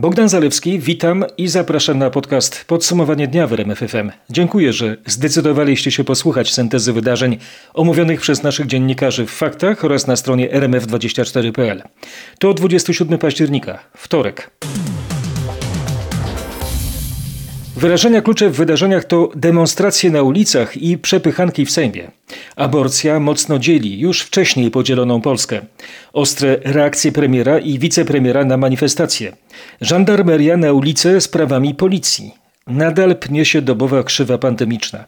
Bogdan Zalewski, witam i zapraszam na podcast Podsumowanie dnia w RMFFM. Dziękuję, że zdecydowaliście się posłuchać syntezy wydarzeń omówionych przez naszych dziennikarzy w faktach oraz na stronie rmf24.pl. To 27 października, wtorek. Wyrażenia klucze w wydarzeniach to demonstracje na ulicach i przepychanki w Sejmie. Aborcja mocno dzieli już wcześniej podzieloną Polskę. Ostre reakcje premiera i wicepremiera na manifestacje. Żandarmeria na ulice z prawami policji. Nadal pnie się dobowa krzywa pandemiczna.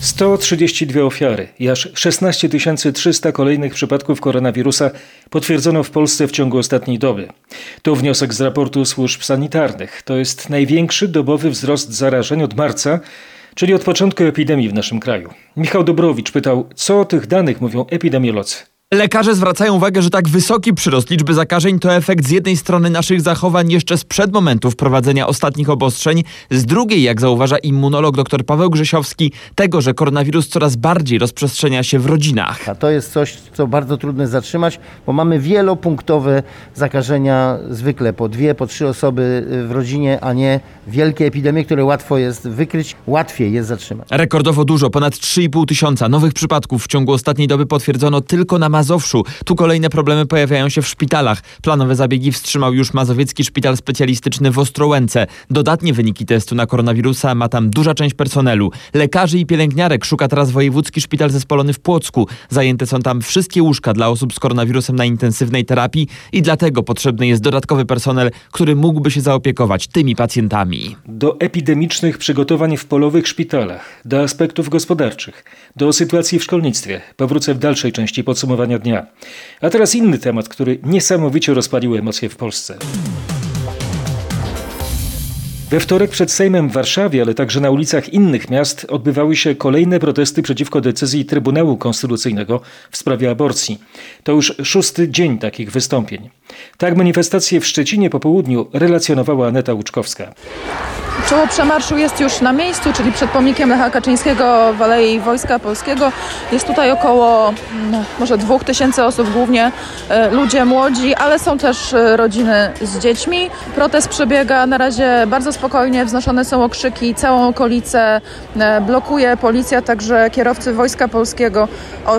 132 ofiary i aż 16 300 kolejnych przypadków koronawirusa potwierdzono w Polsce w ciągu ostatniej doby. To wniosek z raportu służb sanitarnych. To jest największy dobowy wzrost zarażeń od marca, czyli od początku epidemii w naszym kraju. Michał Dobrowicz pytał, co o tych danych mówią epidemiolodzy. Lekarze zwracają uwagę, że tak wysoki przyrost liczby zakażeń to efekt z jednej strony naszych zachowań jeszcze sprzed momentu wprowadzenia ostatnich obostrzeń, z drugiej, jak zauważa immunolog dr Paweł Grzesiowski, tego, że koronawirus coraz bardziej rozprzestrzenia się w rodzinach. A to jest coś, co bardzo trudno zatrzymać, bo mamy wielopunktowe zakażenia, zwykle po dwie, po trzy osoby w rodzinie, a nie wielkie epidemie, które łatwo jest wykryć, łatwiej jest zatrzymać. Rekordowo dużo, ponad 3,5 tysiąca nowych przypadków w ciągu ostatniej doby potwierdzono tylko na Mazowszu. Tu kolejne problemy pojawiają się w szpitalach. Planowe zabiegi wstrzymał już Mazowiecki Szpital Specjalistyczny w Ostrołęce. Dodatnie wyniki testu na koronawirusa ma tam duża część personelu. Lekarzy i pielęgniarek szuka teraz Wojewódzki Szpital Zespolony w Płocku. Zajęte są tam wszystkie łóżka dla osób z koronawirusem na intensywnej terapii i dlatego potrzebny jest dodatkowy personel, który mógłby się zaopiekować tymi pacjentami. Do epidemicznych przygotowań w polowych szpitalach, do aspektów gospodarczych, do sytuacji w szkolnictwie powrócę w dalszej części podsumowania dnia. A teraz inny temat, który niesamowicie rozpalił emocje w Polsce. We wtorek przed Sejmem w Warszawie, ale także na ulicach innych miast odbywały się kolejne protesty przeciwko decyzji Trybunału Konstytucyjnego w sprawie aborcji. To już szósty dzień takich wystąpień. Tak manifestację w Szczecinie po południu relacjonowała Aneta Łuczkowska. Czoło przemarszu jest już na miejscu, czyli przed pomnikiem Lecha Kaczyńskiego w Alei Wojska Polskiego. Jest tutaj około no, może dwóch tysięcy osób, głównie e, ludzie młodzi, ale są też e, rodziny z dziećmi. Protest przebiega na razie bardzo spokojnie, wznoszone są okrzyki, całą okolicę e, blokuje policja, także kierowcy Wojska Polskiego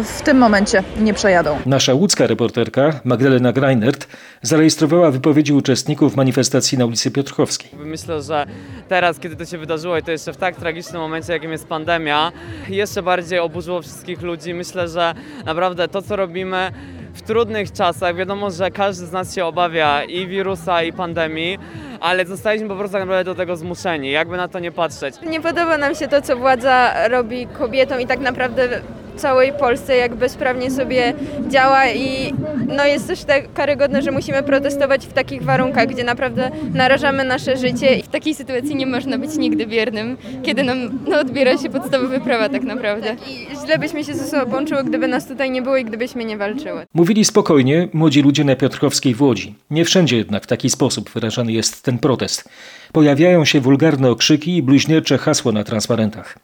w tym momencie nie przejadą. Nasza łódzka reporterka Magdalena Greinert zarejestrowała wypowiedzi uczestników manifestacji na ulicy Piotrkowskiej. Myślę, że teraz, kiedy to się wydarzyło i to jeszcze w tak tragicznym momencie, jakim jest pandemia, jeszcze bardziej oburzyło wszystkich ludzi. Myślę, że naprawdę to, co robimy w trudnych czasach, wiadomo, że każdy z nas się obawia i wirusa, i pandemii, ale zostaliśmy po prostu tak naprawdę do tego zmuszeni, jakby na to nie patrzeć. Nie podoba nam się to, co władza robi kobietom i tak naprawdę całej Polsce, jak bezprawnie sobie działa i no jest też tak karygodne, że musimy protestować w takich warunkach, gdzie naprawdę narażamy nasze życie. I w takiej sytuacji nie można być nigdy biernym, kiedy nam no, odbiera się podstawowe prawa tak naprawdę. Tak, I źle byśmy się ze sobą połączyły, gdyby nas tutaj nie było i gdybyśmy nie walczyły. Mówili spokojnie młodzi ludzie na Piotrkowskiej w Łodzi. Nie wszędzie jednak w taki sposób wyrażany jest ten protest. Pojawiają się wulgarne okrzyki i bluźniercze hasła na transparentach.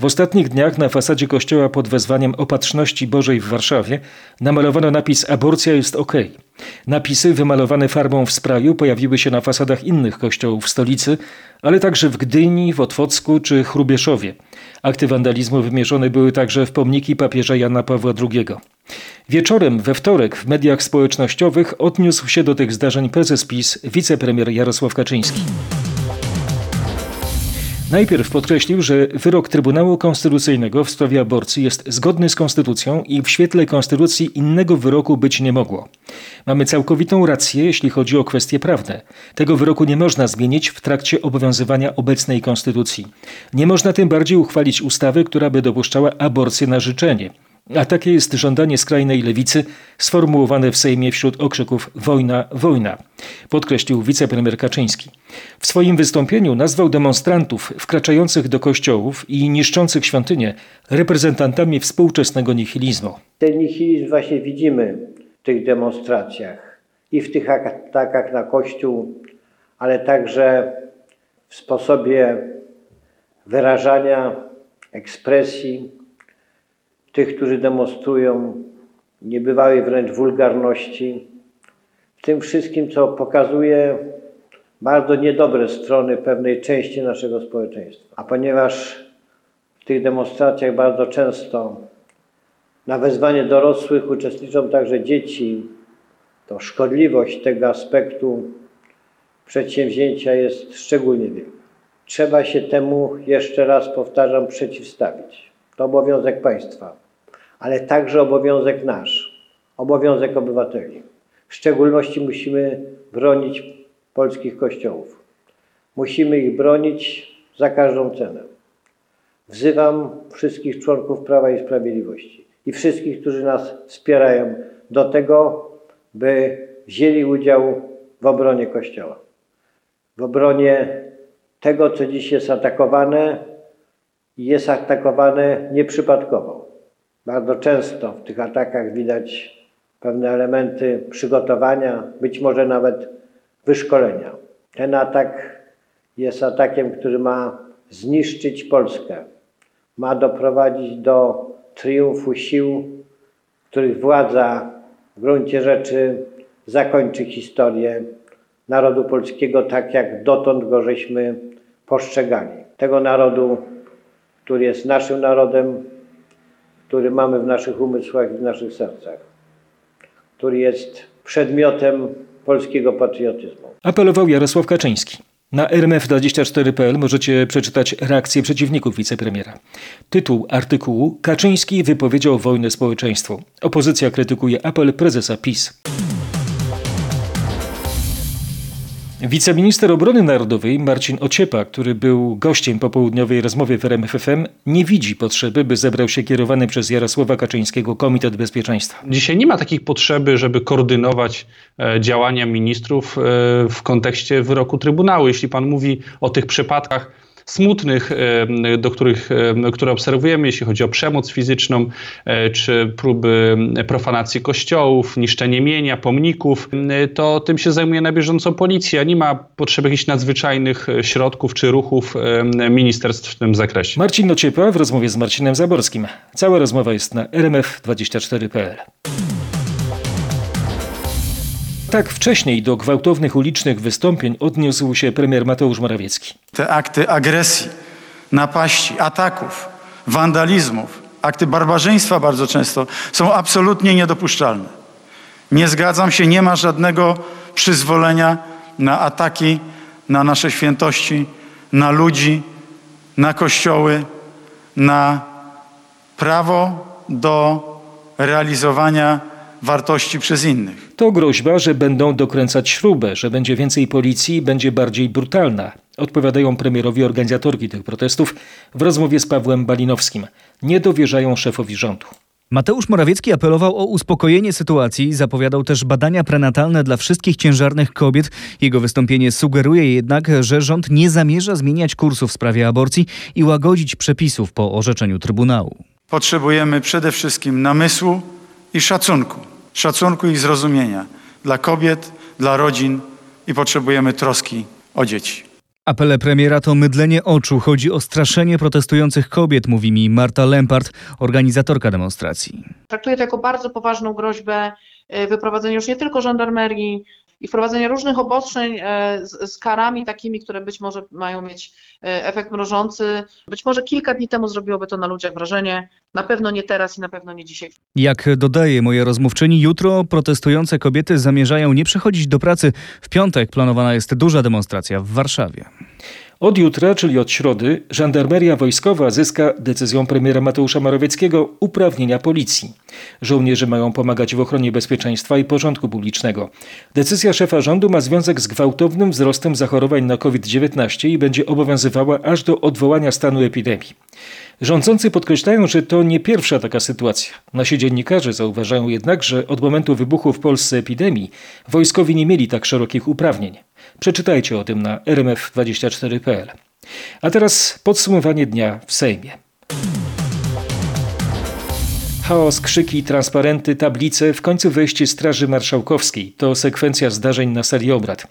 W ostatnich dniach na fasadzie kościoła pod wezwaniem Opatrzności Bożej w Warszawie namalowano napis Aborcja jest ok. Napisy wymalowane farbą w sprayu pojawiły się na fasadach innych kościołów w stolicy, ale także w Gdyni, w Otwocku czy Chrubieszowie. Akty wandalizmu wymierzone były także w pomniki papieża Jana Pawła II. Wieczorem we wtorek w mediach społecznościowych odniósł się do tych zdarzeń prezes PiS, wicepremier Jarosław Kaczyński. Najpierw podkreślił, że wyrok Trybunału Konstytucyjnego w sprawie aborcji jest zgodny z konstytucją i w świetle konstytucji innego wyroku być nie mogło. Mamy całkowitą rację, jeśli chodzi o kwestie prawne. Tego wyroku nie można zmienić w trakcie obowiązywania obecnej konstytucji. Nie można tym bardziej uchwalić ustawy, która by dopuszczała aborcję na życzenie. A takie jest żądanie skrajnej lewicy sformułowane w Sejmie wśród okrzyków wojna, wojna, podkreślił wicepremier Kaczyński. W swoim wystąpieniu nazwał demonstrantów wkraczających do kościołów i niszczących świątynie reprezentantami współczesnego nihilizmu. Ten nihilizm właśnie widzimy w tych demonstracjach i w tych atakach na kościół, ale także w sposobie wyrażania, ekspresji tych, którzy demonstrują, niebywałej wręcz wulgarności, w tym wszystkim, co pokazuje bardzo niedobre strony pewnej części naszego społeczeństwa. A ponieważ w tych demonstracjach bardzo często na wezwanie dorosłych uczestniczą także dzieci, to szkodliwość tego aspektu przedsięwzięcia jest szczególnie wielka. Trzeba się temu, jeszcze raz powtarzam, przeciwstawić. To obowiązek państwa, ale także obowiązek nasz, obowiązek obywateli. W szczególności musimy bronić polskich kościołów. Musimy ich bronić za każdą cenę. Wzywam wszystkich członków Prawa i Sprawiedliwości i wszystkich, którzy nas wspierają, do tego, by wzięli udział w obronie Kościoła, w obronie tego, co dziś jest atakowane i jest atakowane nieprzypadkowo. Bardzo często w tych atakach widać pewne elementy przygotowania, być może nawet wyszkolenia. Ten atak jest atakiem, który ma zniszczyć Polskę, ma doprowadzić do triumfu sił, których władza w gruncie rzeczy zakończy historię narodu polskiego tak, jak dotąd go żeśmy postrzegali. Tego narodu, który jest naszym narodem, który mamy w naszych umysłach i w naszych sercach, który jest przedmiotem polskiego patriotyzmu. Apelował Jarosław Kaczyński. Na rmf24.pl możecie przeczytać reakcję przeciwników wicepremiera. Tytuł artykułu Kaczyński wypowiedział wojnę społeczeństwu. Opozycja krytykuje apel prezesa PiS. Wiceminister Obrony Narodowej Marcin Ociepa, który był gościem popołudniowej rozmowy w RMFFM, nie widzi potrzeby, by zebrał się kierowany przez Jarosława Kaczyńskiego Komitet Bezpieczeństwa. Dzisiaj nie ma takiej potrzeby, żeby koordynować e, działania ministrów e, w kontekście wyroku Trybunału. Jeśli pan mówi o tych przypadkach, smutnych, do których, które obserwujemy, jeśli chodzi o przemoc fizyczną, e, czy próby profanacji kościołów, niszczenie mienia, pomników, to tym się zajmuje na bieżąco policja. Nie ma potrzeby jakichś nadzwyczajnych e, środków czy ruchów ministerstw w tym zakresie. Marcin Nociepa w rozmowie z Marcinem Zaborskim. Cała rozmowa jest na rmf24.pl. Tak wcześniej do gwałtownych ulicznych wystąpień odniósł się premier Mateusz Morawiecki. Te akty agresji, napaści, ataków, wandalizmów, akty barbarzyństwa bardzo często są absolutnie niedopuszczalne. Nie zgadzam się, nie ma żadnego przyzwolenia na ataki na nasze świętości, na ludzi, na kościoły, na prawo do realizowania wartości przez innych. To groźba, że będą dokręcać śrubę, że będzie więcej policji i będzie bardziej brutalna. Odpowiadają premierowi organizatorki tych protestów w rozmowie z Pawłem Balinowskim. Nie dowierzają szefowi rządu. Mateusz Morawiecki apelował o uspokojenie sytuacji, zapowiadał też badania prenatalne dla wszystkich ciężarnych kobiet. Jego wystąpienie sugeruje jednak, że rząd nie zamierza zmieniać kursu w sprawie aborcji i łagodzić przepisów po orzeczeniu Trybunału. Potrzebujemy przede wszystkim namysłu i szacunku. Szacunku i zrozumienia dla kobiet, dla rodzin i potrzebujemy troski o dzieci. Apele premiera to mydlenie oczu. Chodzi o straszenie protestujących kobiet, mówi mi Marta Lempart, organizatorka demonstracji. Traktuję to jako bardzo poważną groźbę y, wyprowadzenia już nie tylko żandarmerii i wprowadzenia różnych obostrzeń e, z, z karami takimi, które być może mają mieć e, efekt mrożący. Być może kilka dni temu zrobiłoby to na ludziach wrażenie. Na pewno nie teraz i na pewno nie dzisiaj. Jak dodaje moja rozmówczyni, jutro protestujące kobiety zamierzają nie przychodzić do pracy. W piątek planowana jest duża demonstracja w Warszawie. Od jutra, czyli od środy, żandarmeria wojskowa zyska decyzją premiera Mateusza Morawieckiego uprawnienia policji. Żołnierze mają pomagać w ochronie bezpieczeństwa i porządku publicznego. Decyzja szefa rządu ma związek z gwałtownym wzrostem zachorowań na COVID-19 i będzie obowiązywała aż do odwołania stanu epidemii. Rządzący podkreślają, że to nie pierwsza taka sytuacja. Nasi dziennikarze zauważają jednak, że od momentu wybuchu w Polsce epidemii wojskowi nie mieli tak szerokich uprawnień. Przeczytajcie o tym na rmf24.pl. A teraz podsumowanie dnia w Sejmie. Chaos, krzyki, transparenty, tablice, w końcu wejście Straży Marszałkowskiej to sekwencja zdarzeń na sali obrad.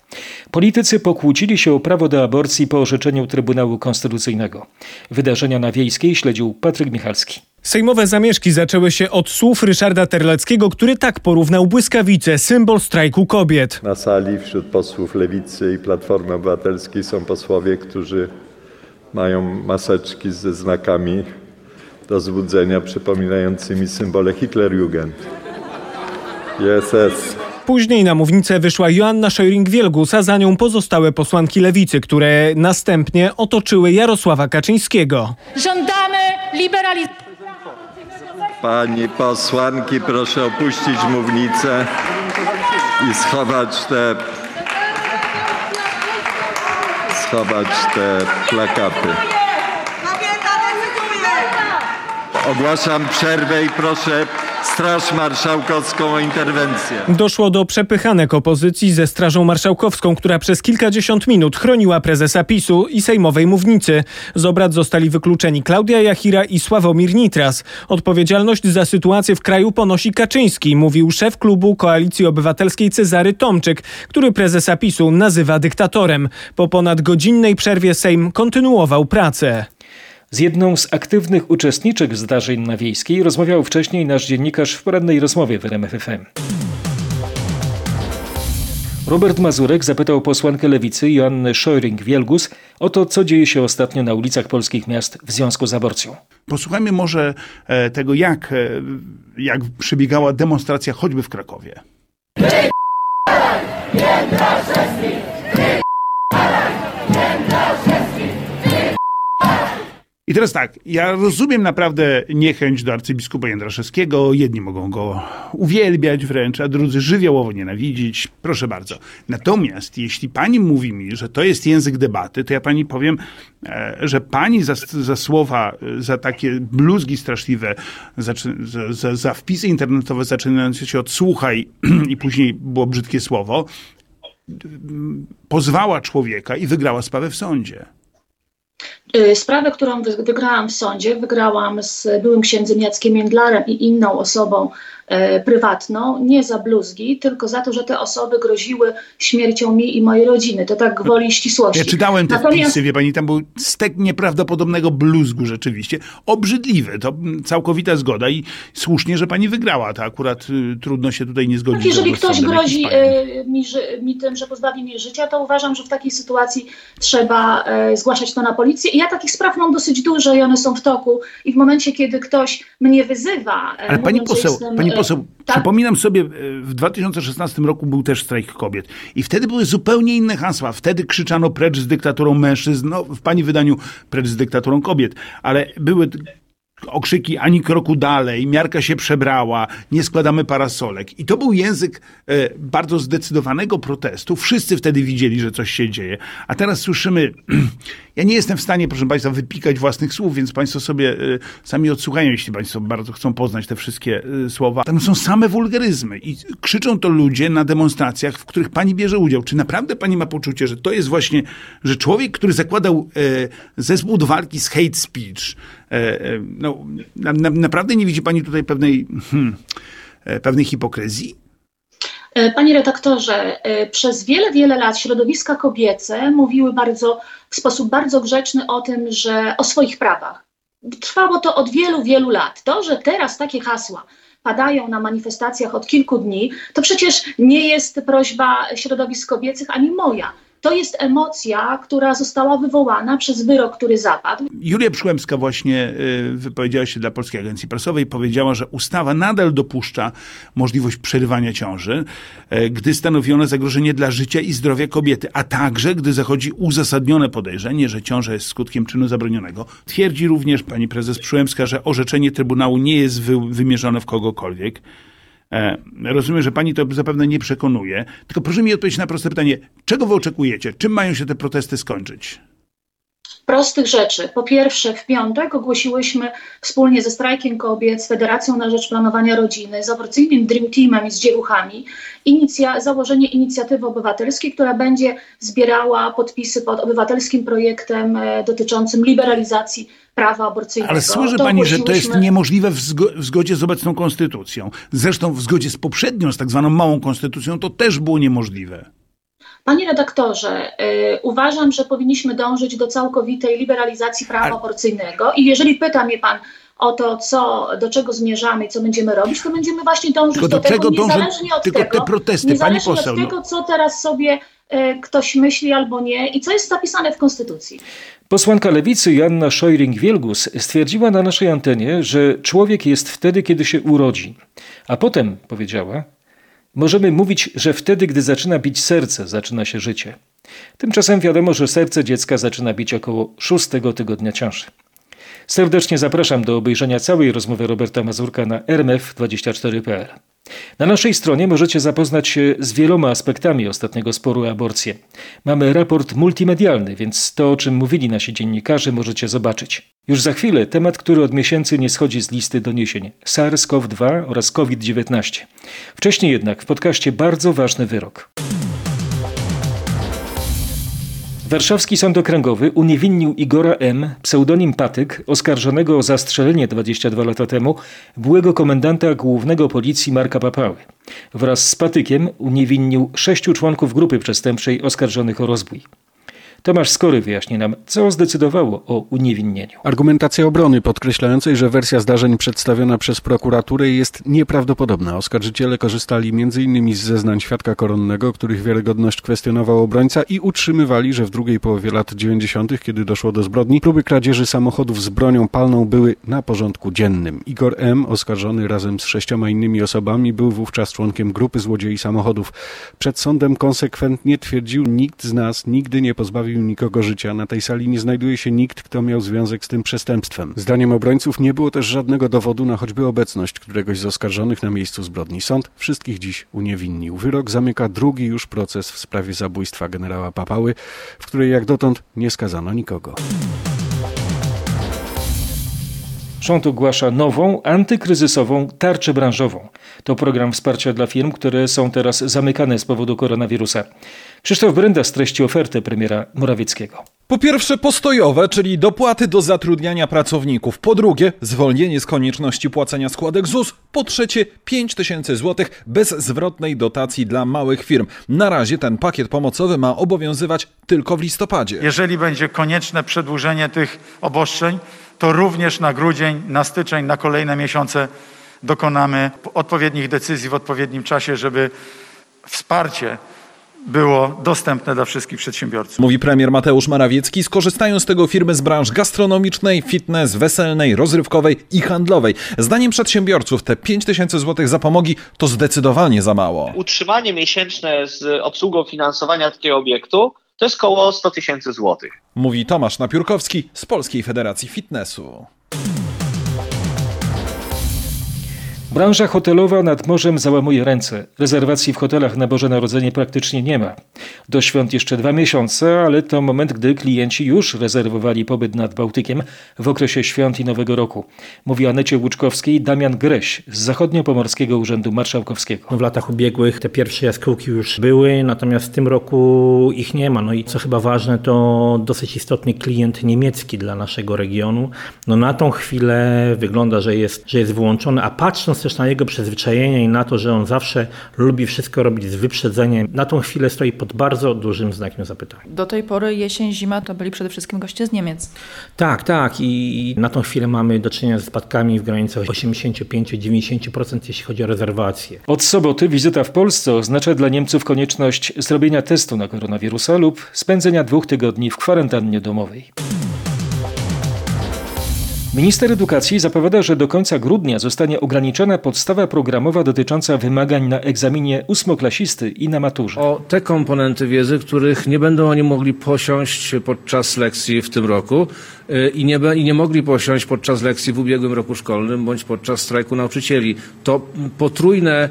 Politycy pokłócili się o prawo do aborcji po orzeczeniu Trybunału Konstytucyjnego. Wydarzenia na Wiejskiej śledził Patryk Michalski. Sejmowe zamieszki zaczęły się od słów Ryszarda Terleckiego, który tak porównał błyskawice, symbol strajku kobiet. Na sali wśród posłów Lewicy i Platformy Obywatelskiej są posłowie, którzy mają maseczki ze znakami do złudzenia przypominającymi symbole Hitlerjugend. Jesus. Później na mównicę wyszła Joanna Szojring-Wielgus, a za nią pozostałe posłanki lewicy, które następnie otoczyły Jarosława Kaczyńskiego. Żądamy liberalizacji. Pani posłanki, proszę opuścić mównicę i schować te schować te plakaty. Ogłaszam przerwę i proszę Straż Marszałkowską o interwencję. Doszło do przepychanek opozycji ze Strażą Marszałkowską, która przez kilkadziesiąt minut chroniła prezesa PiSu i sejmowej mównicy. Z obrad zostali wykluczeni Klaudia Jachira i Sławomir Nitras. Odpowiedzialność za sytuację w kraju ponosi Kaczyński, mówił szef klubu Koalicji Obywatelskiej Cezary Tomczyk, który prezesa PiSu nazywa dyktatorem. Po ponad godzinnej przerwie Sejm kontynuował pracę. Z jedną z aktywnych uczestniczek zdarzeń na Wiejskiej rozmawiał wcześniej nasz dziennikarz w porannej rozmowie w RMFFM. Robert Mazurek zapytał posłankę lewicy Joannę Szojring-Wielgus o to, co dzieje się ostatnio na ulicach polskich miast w związku z aborcją. Posłuchajmy może e, tego, jak, e, jak przebiegała demonstracja choćby w Krakowie. I teraz tak, ja rozumiem naprawdę niechęć do arcybiskupa Jędraszewskiego. Jedni mogą go uwielbiać wręcz, a drudzy żywiołowo nienawidzić. Proszę bardzo. Natomiast jeśli pani mówi mi, że to jest język debaty, to ja pani powiem, e, że pani za, za słowa, za takie bluzgi straszliwe, za, za, za wpisy internetowe zaczynające się od słuchaj i później było brzydkie słowo, pozwała człowieka i wygrała sprawę w sądzie. Sprawę, którą wygrałam w sądzie, wygrałam z byłym księdzem Jackiem Jędlarem i inną osobą prywatną, nie za bluzgi, tylko za to, że te osoby groziły śmiercią mi i mojej rodziny. To tak gwoli ścisłości. Ja czytałem te Natomiast... wpisy, wie pani, tam był stek nieprawdopodobnego bluzgu rzeczywiście. Obrzydliwy, to całkowita zgoda i słusznie, że pani wygrała. To akurat y, trudno się tutaj nie zgodzić. Tak, jeżeli ktoś grozi y, mi, mi, tym, że pozbawi mnie życia, to uważam, że w takiej sytuacji trzeba y, zgłaszać to na policję. I ja takich spraw mam dosyć dużo i one są w toku. I w momencie, kiedy ktoś mnie wyzywa... Ale mówiąc, pani poseł, pani poseł, tak? przypominam sobie, w 2016 roku był też strajk kobiet. I wtedy były zupełnie inne hasła. Wtedy krzyczano precz z dyktaturą mężczyzn, no w pani wydaniu precz z dyktaturą kobiet. Ale były okrzyki ani kroku dalej, miarka się przebrała, nie składamy parasolek. I to był język e, bardzo zdecydowanego protestu. Wszyscy wtedy widzieli, że coś się dzieje. A teraz słyszymy, ja nie jestem w stanie, proszę Państwa, wypikać własnych słów, więc Państwo sobie e, sami odsłuchają, jeśli Państwo bardzo chcą poznać te wszystkie e, słowa. Tam są same wulgaryzmy i krzyczą to ludzie na demonstracjach, w których Pani bierze udział. Czy naprawdę Pani ma poczucie, że to jest właśnie, że człowiek, który zakładał zespół do walki z hate speech, no, na, na, naprawdę nie widzi Pani tutaj pewnej, hmm, pewnej hipokryzji? Panie redaktorze, przez wiele, wiele lat środowiska kobiece mówiły bardzo, w sposób bardzo grzeczny o tym, że o swoich prawach. Trwało to od wielu, wielu lat. To, że teraz takie hasła padają na manifestacjach od kilku dni, to przecież nie jest prośba środowisk kobiecych ani moja to jest emocja, która została wywołana przez wyrok, który zapadł. Julia Przyłębska właśnie y, wypowiedziała się dla Polskiej Agencji Prasowej powiedziała, że ustawa nadal dopuszcza możliwość przerywania ciąży, y, gdy stanowiono zagrożenie dla życia i zdrowia kobiety, a także gdy zachodzi uzasadnione podejrzenie, że ciąża jest skutkiem czynu zabronionego. Twierdzi również pani prezes Przyłębska, że orzeczenie Trybunału nie jest wy, wymierzone w kogokolwiek. E, rozumiem, że pani to zapewne nie przekonuje. Tylko proszę mi odpowiedzieć na proste pytanie. Czego wy oczekujecie? Czym mają się te protesty skończyć? Prostych rzeczy. Po pierwsze, w piątek ogłosiłyśmy wspólnie ze Strajkiem Kobiet, z Federacją na Rzecz Planowania Rodziny, z aborcyjnym Dream Teamem i z dziełuchami inicja- założenie inicjatywy obywatelskiej, która będzie zbierała podpisy pod obywatelskim projektem e, dotyczącym liberalizacji prawa aborcyjnego. Ale słyszy pani, że to jest ogłosiłyśmy- niemożliwe w, zgo w zgodzie z obecną konstytucją. Zresztą w zgodzie z poprzednią, z tak zwaną małą konstytucją, to też było niemożliwe. Panie redaktorze, y, uważam, że powinniśmy dążyć do całkowitej liberalizacji prawa aborcyjnego i jeżeli pyta mnie pan o to, co, do czego zmierzamy i co będziemy robić, to będziemy właśnie dążyć do, do tego, dążą niezależnie od tylko tego, te protesty, pani niezależnie poseł, od no. tego, co teraz sobie y, ktoś myśli albo nie i co jest zapisane w Konstytucji. Posłanka lewicy Joanna Szojring-Wielgus stwierdziła na naszej antenie, że człowiek jest wtedy, kiedy się urodzi. A potem powiedziała, możemy mówić, że wtedy, gdy zaczyna bić serce, zaczyna się życie. Tymczasem wiadomo, że serce dziecka zaczyna bić około szóstego tygodnia ciąży. Serdecznie zapraszam do obejrzenia całej rozmowy Roberta Mazurka na rmf24.pl. Na naszej stronie możecie zapoznać się z wieloma aspektami ostatniego sporu o aborcję. Mamy raport multimedialny, więc to, o czym mówili nasi dziennikarze, możecie zobaczyć. Już za chwilę temat, który od miesięcy nie schodzi z listy doniesień SARS-CoV-2 oraz COVID-19. Wcześniej jednak w podcaście bardzo ważny wyrok. Warszawski Sąd Okręgowy uniewinnił Igora M., pseudonim Patyk, oskarżonego o zastrzelenie 22 lata temu byłego komendanta głównego policji Marka Papały. Wraz z Patykiem uniewinnił sześciu członków grupy przestępczej oskarżonych o rozbój. Tomasz Skory wyjaśni nam, co zdecydowało o uniewinnieniu. Argumentacja obrony podkreślającej, że wersja zdarzeń przedstawiona przez prokuraturę jest nieprawdopodobna. Oskarżyciele korzystali m.in. z zeznań świadka koronnego, których wiarygodność kwestionował obrońca i utrzymywali, że w drugiej połowie lat 90., kiedy doszło do zbrodni, próby kradzieży samochodów z bronią palną były na porządku dziennym. Igor M., oskarżony razem z sześcioma innymi osobami, był wówczas członkiem grupy złodziei samochodów. Przed sądem konsekwentnie twierdził, nikt z nas nigdy nie pozbawił nikogo życia. Na tej sali nie znajduje się nikt, kto miał związek z tym przestępstwem. Zdaniem obrońców nie było też żadnego dowodu na choćby obecność któregoś z oskarżonych na miejscu zbrodni. Sąd wszystkich dziś uniewinnił. Wyrok zamyka drugi już proces w sprawie zabójstwa generała Papały, w której jak dotąd nie skazano nikogo. Rząd ogłasza nową, antykryzysową tarczę branżową. To program wsparcia dla firm, które są teraz zamykane z powodu koronawirusa. Krzysztof Brenda streści ofertę premiera Morawieckiego. Po pierwsze postojowe, czyli dopłaty do zatrudniania pracowników. Po drugie zwolnienie z konieczności płacenia składek ZUS. Po trzecie 5 tysięcy złotych bez zwrotnej dotacji dla małych firm. Na razie ten pakiet pomocowy ma obowiązywać tylko w listopadzie. Jeżeli będzie konieczne przedłużenie tych obostrzeń, to również na grudzień, na styczeń, na kolejne miesiące dokonamy odpowiednich decyzji w odpowiednim czasie, żeby wsparcie było dostępne dla wszystkich przedsiębiorców. Mówi premier Mateusz Morawiecki, skorzystają z tego firmy z branż gastronomicznej, fitness, weselnej, rozrywkowej i handlowej. Zdaniem przedsiębiorców te 5 tysięcy złotych zapomogi to zdecydowanie za mało. Utrzymanie miesięczne z obsługą finansowania takiego obiektu to jest około 100 tysięcy złotych. Mówi Tomasz Napiórkowski z Polskiej Federacji Fitnessu. Branża hotelowa nad morzem załamuje ręce. Rezerwacji w hotelach na Boże Narodzenie praktycznie nie ma. Do świąt jeszcze dwa miesiące, ale to moment, gdy klienci już rezerwowali pobyt nad Bałtykiem w okresie świąt i Nowego Roku. Mówi Anecie Łuczkowskiej Damian Greś z Zachodniopomorskiego Urzędu Marszałkowskiego. W latach ubiegłych te pierwsze jaskółki już były, natomiast w tym roku ich nie ma. No i co chyba ważne, to dosyć istotny klient niemiecki dla naszego regionu. No na tą chwilę wygląda, że jest, że jest wyłączony, a patrząc też na jego przyzwyczajenie i na to, że on zawsze lubi wszystko robić z wyprzedzeniem, na tą chwilę stoi pod bardzo dużym znakiem zapytania. Do tej pory jesień, zima to byli przede wszystkim goście z Niemiec. Tak, tak i na tą chwilę mamy do czynienia z spadkami w granicach 85-90%, jeśli chodzi o rezerwacje. Od soboty wizyta w Polsce oznacza dla Niemców konieczność zrobienia testu na koronawirusa lub spędzenia dwóch tygodni w kwarantannie domowej. Minister edukacji zapowiada, że do końca grudnia zostanie ograniczona podstawa programowa dotycząca wymagań na egzaminie ósmoklasisty i na maturze. O te komponenty wiedzy, których nie będą oni mogli posiąść podczas lekcji w tym roku y, i nie, i nie mogli posiąść podczas lekcji w ubiegłym roku szkolnym bądź podczas strajku nauczycieli. To potrójne,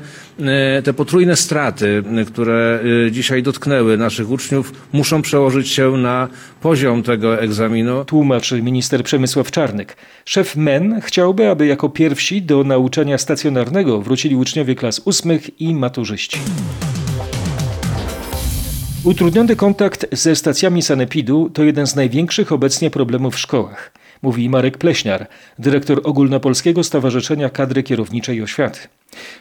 te potrójne straty, y, które dzisiaj dotknęły naszych uczniów, muszą przełożyć się na poziom tego egzaminu. Tłumaczy minister Przemysław Czarnek. Szef MEN chciałby, aby jako pierwsi do nauczania stacjonarnego wrócili uczniowie klas ósmych i maturzyści. Utrudniony kontakt ze stacjami sanepidu to jeden z największych obecnie problemów w szkołach, mówi Marek Pleśniar, dyrektor Ogólnopolskiego Stowarzyszenia Kadry Kierowniczej Oświaty.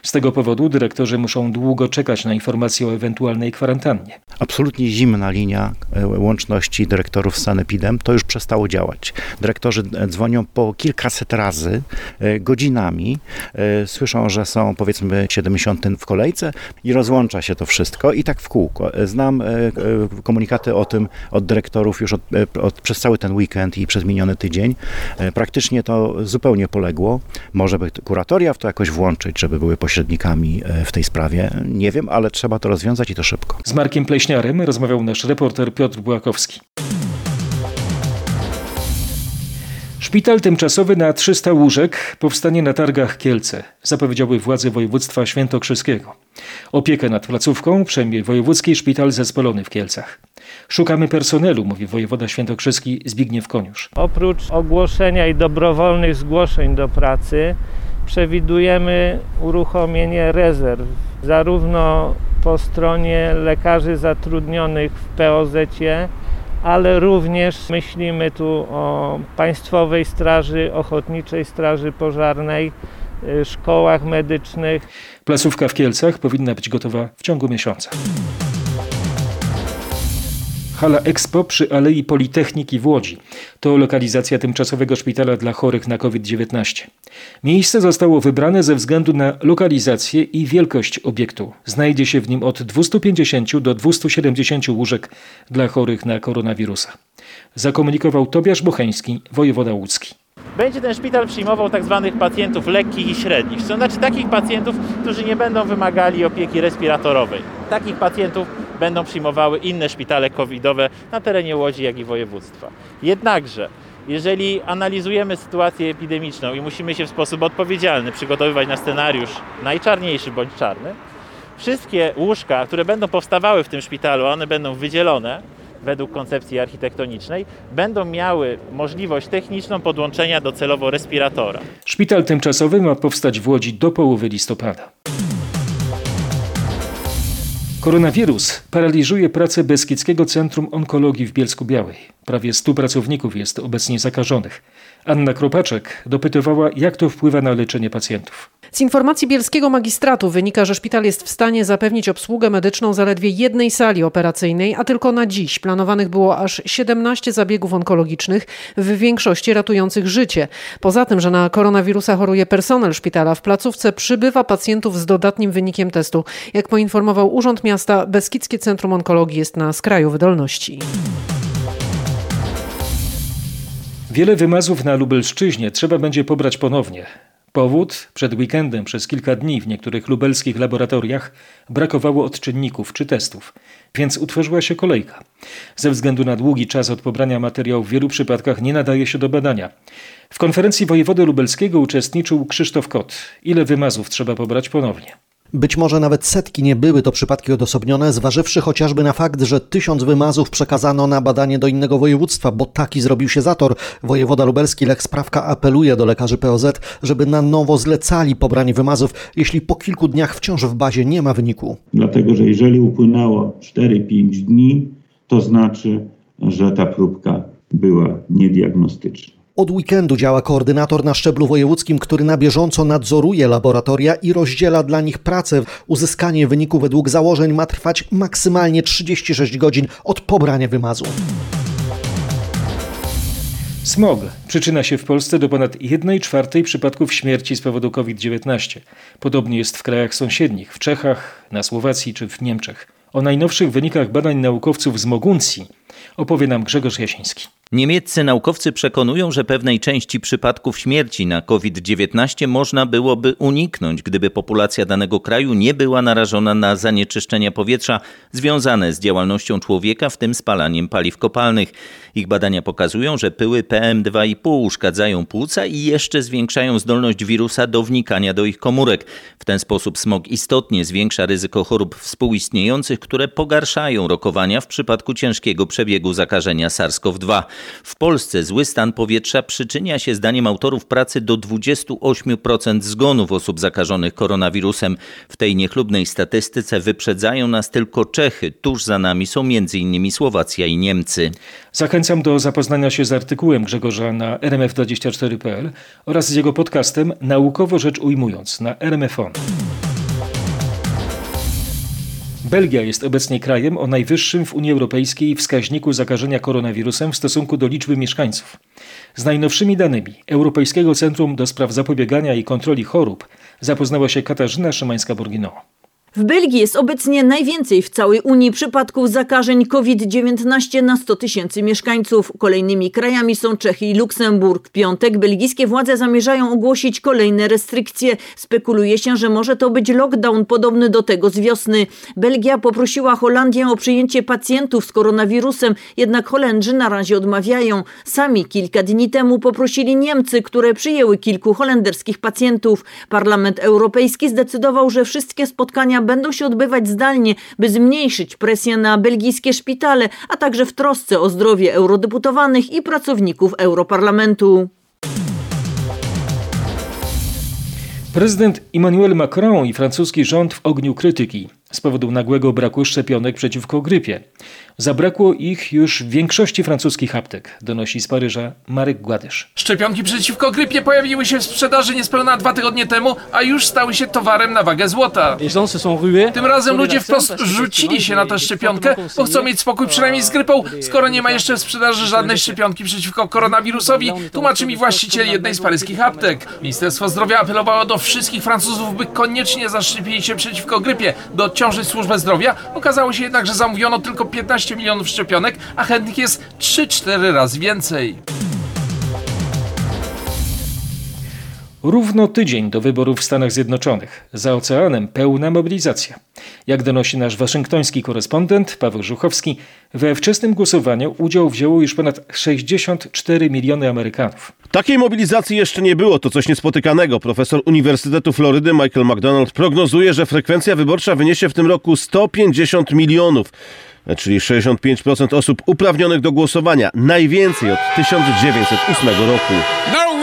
Z tego powodu dyrektorzy muszą długo czekać na informacje o ewentualnej kwarantannie. Absolutnie zimna linia e, łączności dyrektorów z Sanepidem to już przestało działać. Dyrektorzy e, dzwonią po kilkaset razy, e, godzinami, słyszą, że są powiedzmy 70 w kolejce i rozłącza się to wszystko i tak w kółko. Znam komunikaty o tym od dyrektorów już od, od, przez cały ten weekend i przez miniony tydzień. Praktycznie to zupełnie poległo. Może by kuratoria w to jakoś włączyć, żeby były pośrednikami e, w tej sprawie. Nie wiem, ale trzeba to rozwiązać i to szybko. Z Markiem Pleśniarem rozmawiał nasz reporter Piotr Błakowski. Szpital tymczasowy na 300 łóżek powstanie na targach Kielce, zapowiedziały władze województwa świętokrzyskiego. Opiekę nad placówką przejmie Wojewódzki Szpital Zespolony w Kielcach. Szukamy personelu, mówi wojewoda świętokrzyski Zbigniew Koniusz. Oprócz ogłoszenia i dobrowolnych zgłoszeń do pracy, przewidujemy uruchomienie rezerw, zarówno po stronie lekarzy zatrudnionych w POZ, ale również myślimy tu o Państwowej Straży Ochotniczej Straży Pożarnej, y, szkołach medycznych. Placówka w Kielcach powinna być gotowa w ciągu miesiąca. Hala Expo przy Alei Politechniki w Łodzi. To lokalizacja tymczasowego szpitala dla chorych na COVID-19. Miejsce zostało wybrane ze względu na lokalizację i wielkość obiektu. Znajdzie się w nim od 250 do 270 łóżek dla chorych na koronawirusa. Zakomunikował Tobiasz Bocheński, wojewoda łódzki będzie ten szpital przyjmował tak zwanych pacjentów lekkich i średnich, to znaczy takich pacjentów, którzy nie będą wymagali opieki respiratorowej. Takich pacjentów będą przyjmowały inne szpitale covidowe na terenie Łodzi, jak i województwa. Jednakże, jeżeli analizujemy sytuację epidemiczną i musimy się w sposób odpowiedzialny przygotowywać na scenariusz najczarniejszy bądź czarny, wszystkie łóżka, które będą powstawały w tym szpitalu, one będą wydzielone według koncepcji architektonicznej, będą miały możliwość techniczną podłączenia docelowo respiratora. Szpital tymczasowy ma powstać w Łodzi do połowy listopada. Koronawirus paraliżuje pracę Beskidzkiego Centrum Onkologii w Bielsku Białej. Prawie 100 pracowników jest obecnie zakażonych. Anna Kropaczek dopytywała, jak to wpływa na leczenie pacjentów. Z informacji bielskiego magistratu wynika, że szpital jest w stanie zapewnić obsługę medyczną zaledwie jednej sali operacyjnej, a tylko na dziś planowanych było aż 17 zabiegów onkologicznych, w większości ratujących życie. Poza tym, że na koronawirusa choruje personel szpitala, w placówce przybywa pacjentów z dodatnim wynikiem testu. Jak poinformował Urząd Miasta, Beskidzkie Centrum Onkologii jest na skraju wydolności. Wiele wymazów na Lubelszczyźnie trzeba będzie pobrać ponownie. Powód? Przed weekendem przez kilka dni w niektórych lubelskich laboratoriach brakowało odczynników czy testów, więc utworzyła się kolejka. Ze względu na długi czas od pobrania materiału w wielu przypadkach nie nadaje się do badania. W konferencji wojewody lubelskiego uczestniczył Krzysztof Kot. Ile wymazów trzeba pobrać ponownie? Być może nawet setki nie były to przypadki odosobnione, zważywszy chociażby na fakt, że tysiąc wymazów przekazano na badanie do innego województwa, bo taki zrobił się zator. Wojewoda lubelski Lech Sprawka apeluje do lekarzy POZ, żeby na nowo zlecali pobranie wymazów, jeśli po kilku dniach wciąż w bazie nie ma wyniku. Dlatego, że jeżeli upłynęło 4-5 dni, to znaczy, że ta próbka była niediagnostyczna. Od weekendu działa koordynator na szczeblu wojewódzkim, który na bieżąco nadzoruje laboratoria i rozdziela dla nich pracę. Uzyskanie wyniku według założeń ma trwać maksymalnie 36 godzin od pobrania wymazu. Smog przyczyna się w Polsce do ponad 1 czwartej przypadków śmierci z powodu COVID-19. Podobnie jest w krajach sąsiednich, w Czechach, na Słowacji czy w Niemczech. O najnowszych wynikach badań naukowców z Moguncji opowie nam Grzegorz Jasiński. Niemieccy naukowcy przekonują, że pewnej części przypadków śmierci na COVID-19 można byłoby uniknąć, gdyby populacja danego kraju nie była narażona na zanieczyszczenia powietrza związane z działalnością człowieka, w tym spalaniem paliw kopalnych. Ich badania pokazują, że pyły PM2,5 uszkadzają płuca i jeszcze zwiększają zdolność wirusa do wnikania do ich komórek. W ten sposób smog istotnie zwiększa ryzyko chorób współistniejących, które pogarszają rokowania w przypadku ciężkiego przebiegu zakażenia SARS-CoV-2. W Polsce zły stan powietrza przyczynia się zdaniem autorów pracy do 28% zgonów osób zakażonych koronawirusem. W tej niechlubnej statystyce wyprzedzają nas tylko Czechy. Tuż za nami są m.in. Słowacja i Niemcy. Zachęcam do zapoznania się z artykułem Grzegorza na rmf24.pl oraz z jego podcastem Naukowo rzecz ujmując na RMFON. Belgia jest obecnie krajem o najwyższym w Unii Europejskiej wskaźniku zakażenia koronawirusem w stosunku do liczby mieszkańców. Z najnowszymi danymi Europejskiego Centrum do Spraw Zapobiegania i Kontroli Chorób zapoznała się Katarzyna Szymańska-Borgino. W Belgii jest obecnie najwięcej w całej Unii przypadków zakażeń COVID-19 na 100 tysięcy mieszkańców. Kolejnymi krajami są Czechy i Luksemburg. W piątek belgijskie władze zamierzają ogłosić kolejne restrykcje. Spekuluje się, że może to być lockdown podobny do tego z wiosny. Belgia poprosiła Holandię o przyjęcie pacjentów z koronawirusem, jednak Holendrzy na razie odmawiają. Sami kilka dni temu poprosili Niemcy, które przyjęły kilku holenderskich pacjentów. Parlament Europejski zdecydował, że wszystkie spotkania będą się odbywać zdalnie, by zmniejszyć presję na belgijskie szpitale, a także w trosce o zdrowie eurodeputowanych i pracowników Europarlamentu. Prezydent Emmanuel Macron i francuski rząd w ogniu krytyki z powodu nagłego braku szczepionek przeciwko grypie. Zabrakło ich już w większości francuskich aptek, donosi z Paryża Marek Gładysz. Szczepionki przeciwko grypie pojawiły się w sprzedaży niespełna dwa tygodnie temu, a już stały się towarem na wagę złota. Tym razem ludzie wprost rzucili się na tę szczepionkę, bo chcą mieć spokój przynajmniej z grypą, skoro nie ma jeszcze w sprzedaży żadnej szczepionki przeciwko koronawirusowi, tłumaczy mi właściciel jednej z paryskich aptek. Ministerstwo Zdrowia apelowało do wszystkich Francuzów, by koniecznie zaszczepili się przeciwko grypie, by odciążyć służbę zdrowia. Okazało się jednak, że zamówiono tylko 15 milionów szczepionek, a chętnych jest 3-4 razy więcej. Równo tydzień do wyborów w Stanach Zjednoczonych. Za oceanem pełna mobilizacja. Jak donosi nasz waszyngtoński korespondent Paweł Żuchowski, we wczesnym głosowaniu udział wzięło już ponad 64 miliony Amerykanów. Takiej mobilizacji jeszcze nie było, to coś niespotykanego. Profesor Uniwersytetu Florydy Michael McDonald prognozuje, że frekwencja wyborcza wyniesie w tym roku 150 milionów czyli 65% osób uprawnionych do głosowania, najwięcej od 1908 roku.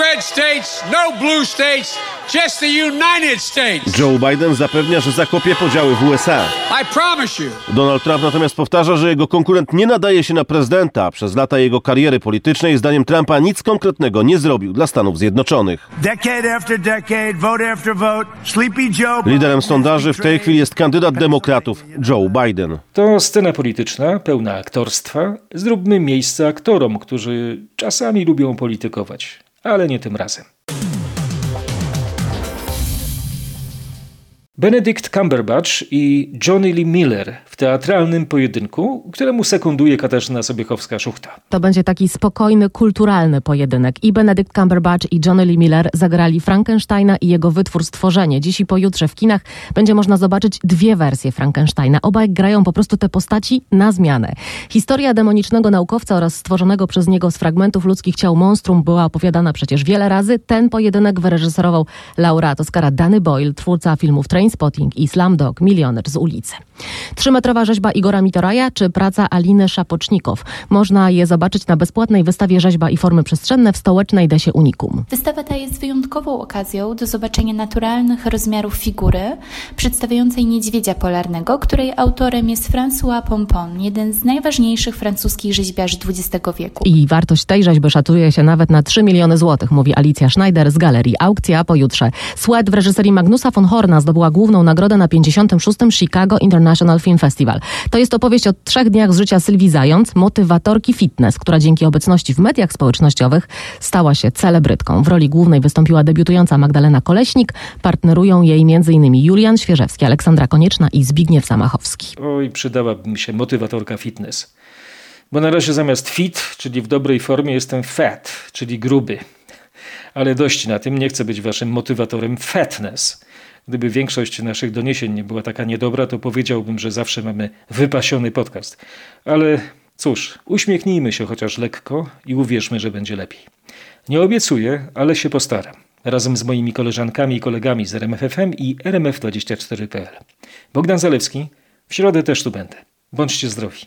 Red states, no blue states, just the United States. Joe Biden zapewnia, że zakopie podziały w USA. I promise you. Donald Trump natomiast powtarza, że jego konkurent nie nadaje się na prezydenta. Przez lata jego kariery politycznej, zdaniem Trumpa, nic konkretnego nie zrobił dla Stanów Zjednoczonych. Decade after decade, vote after vote, Sleepy Joe Liderem sondaży w tej chwili jest kandydat demokratów Joe Biden. To scena polityczna, pełna aktorstwa. Zróbmy miejsce aktorom, którzy czasami lubią politykować, ale nie tym razem. Benedict Cumberbatch i Johnny Lee Miller w teatralnym pojedynku, któremu sekunduje Katarzyna Sobiechowska-Szuchta. To będzie taki spokojny, kulturalny pojedynek. I Benedict Cumberbatch i Johnny Lee Miller zagrali Frankensteina i jego wytwór Stworzenie. Dziś i pojutrze w kinach będzie można zobaczyć dwie wersje Frankensteina. Obaj grają po prostu te postaci na zmianę. Historia demonicznego naukowca oraz stworzonego przez niego z fragmentów ludzkich ciał monstrum była opowiadana przecież wiele razy. Ten pojedynek wyreżyserował laureat Oscara Danny Boyle, twórca filmów Trainspotting i Slumdog, Milioner z ulicy. Trzymetrowa rzeźba Igora Mitoraja czy praca Aliny Szapocznikow. Można je zobaczyć na bezpłatnej wystawie Rzeźba i formy przestrzenne w stołecznej desie Unikum. Wystawa ta jest wyjątkową okazją do zobaczenia naturalnych rozmiarów figury przedstawiającej niedźwiedzia polarnego, której autorem jest François Pompon, jeden z najważniejszych francuskich rzeźbiarzy XX wieku. I wartość tej rzeźby szacuje się nawet na 3 miliony złotych, mówi Alicja Schneider z galerii. Aukcja pojutrze. Sweat w reżyserii Magnusa von Horna zdobyła główną nagrodę na 56. Chicago International Film Festival. To jest opowieść o trzech dniach z życia Sylwii Zając, motywatorki fitness, która dzięki obecności w mediach społecznościowych stała się celebrytką. W roli głównej wystąpiła debiutująca Magdalena Koleśnik. Partnerują jej m.in. Julian Świeżewski, Aleksandra Konieczna i Zbigniew Zamachowski. Oj, przydałaby mi się motywatorka fitness. Bo na razie zamiast fit, czyli w dobrej formie, jestem fat, czyli gruby. Ale dość na tym, nie chcę być waszym motywatorem fatness. Gdyby większość naszych doniesień nie była taka niedobra, to powiedziałbym, że zawsze mamy wypasiony podcast. Ale cóż, uśmiechnijmy się chociaż lekko i uwierzmy, że będzie lepiej. Nie obiecuję, ale się postaram. Razem z moimi koleżankami i kolegami z RMFFM i RMF24.pl. Bogdan Zalewski, w środę też tu będę. Bądźcie zdrowi.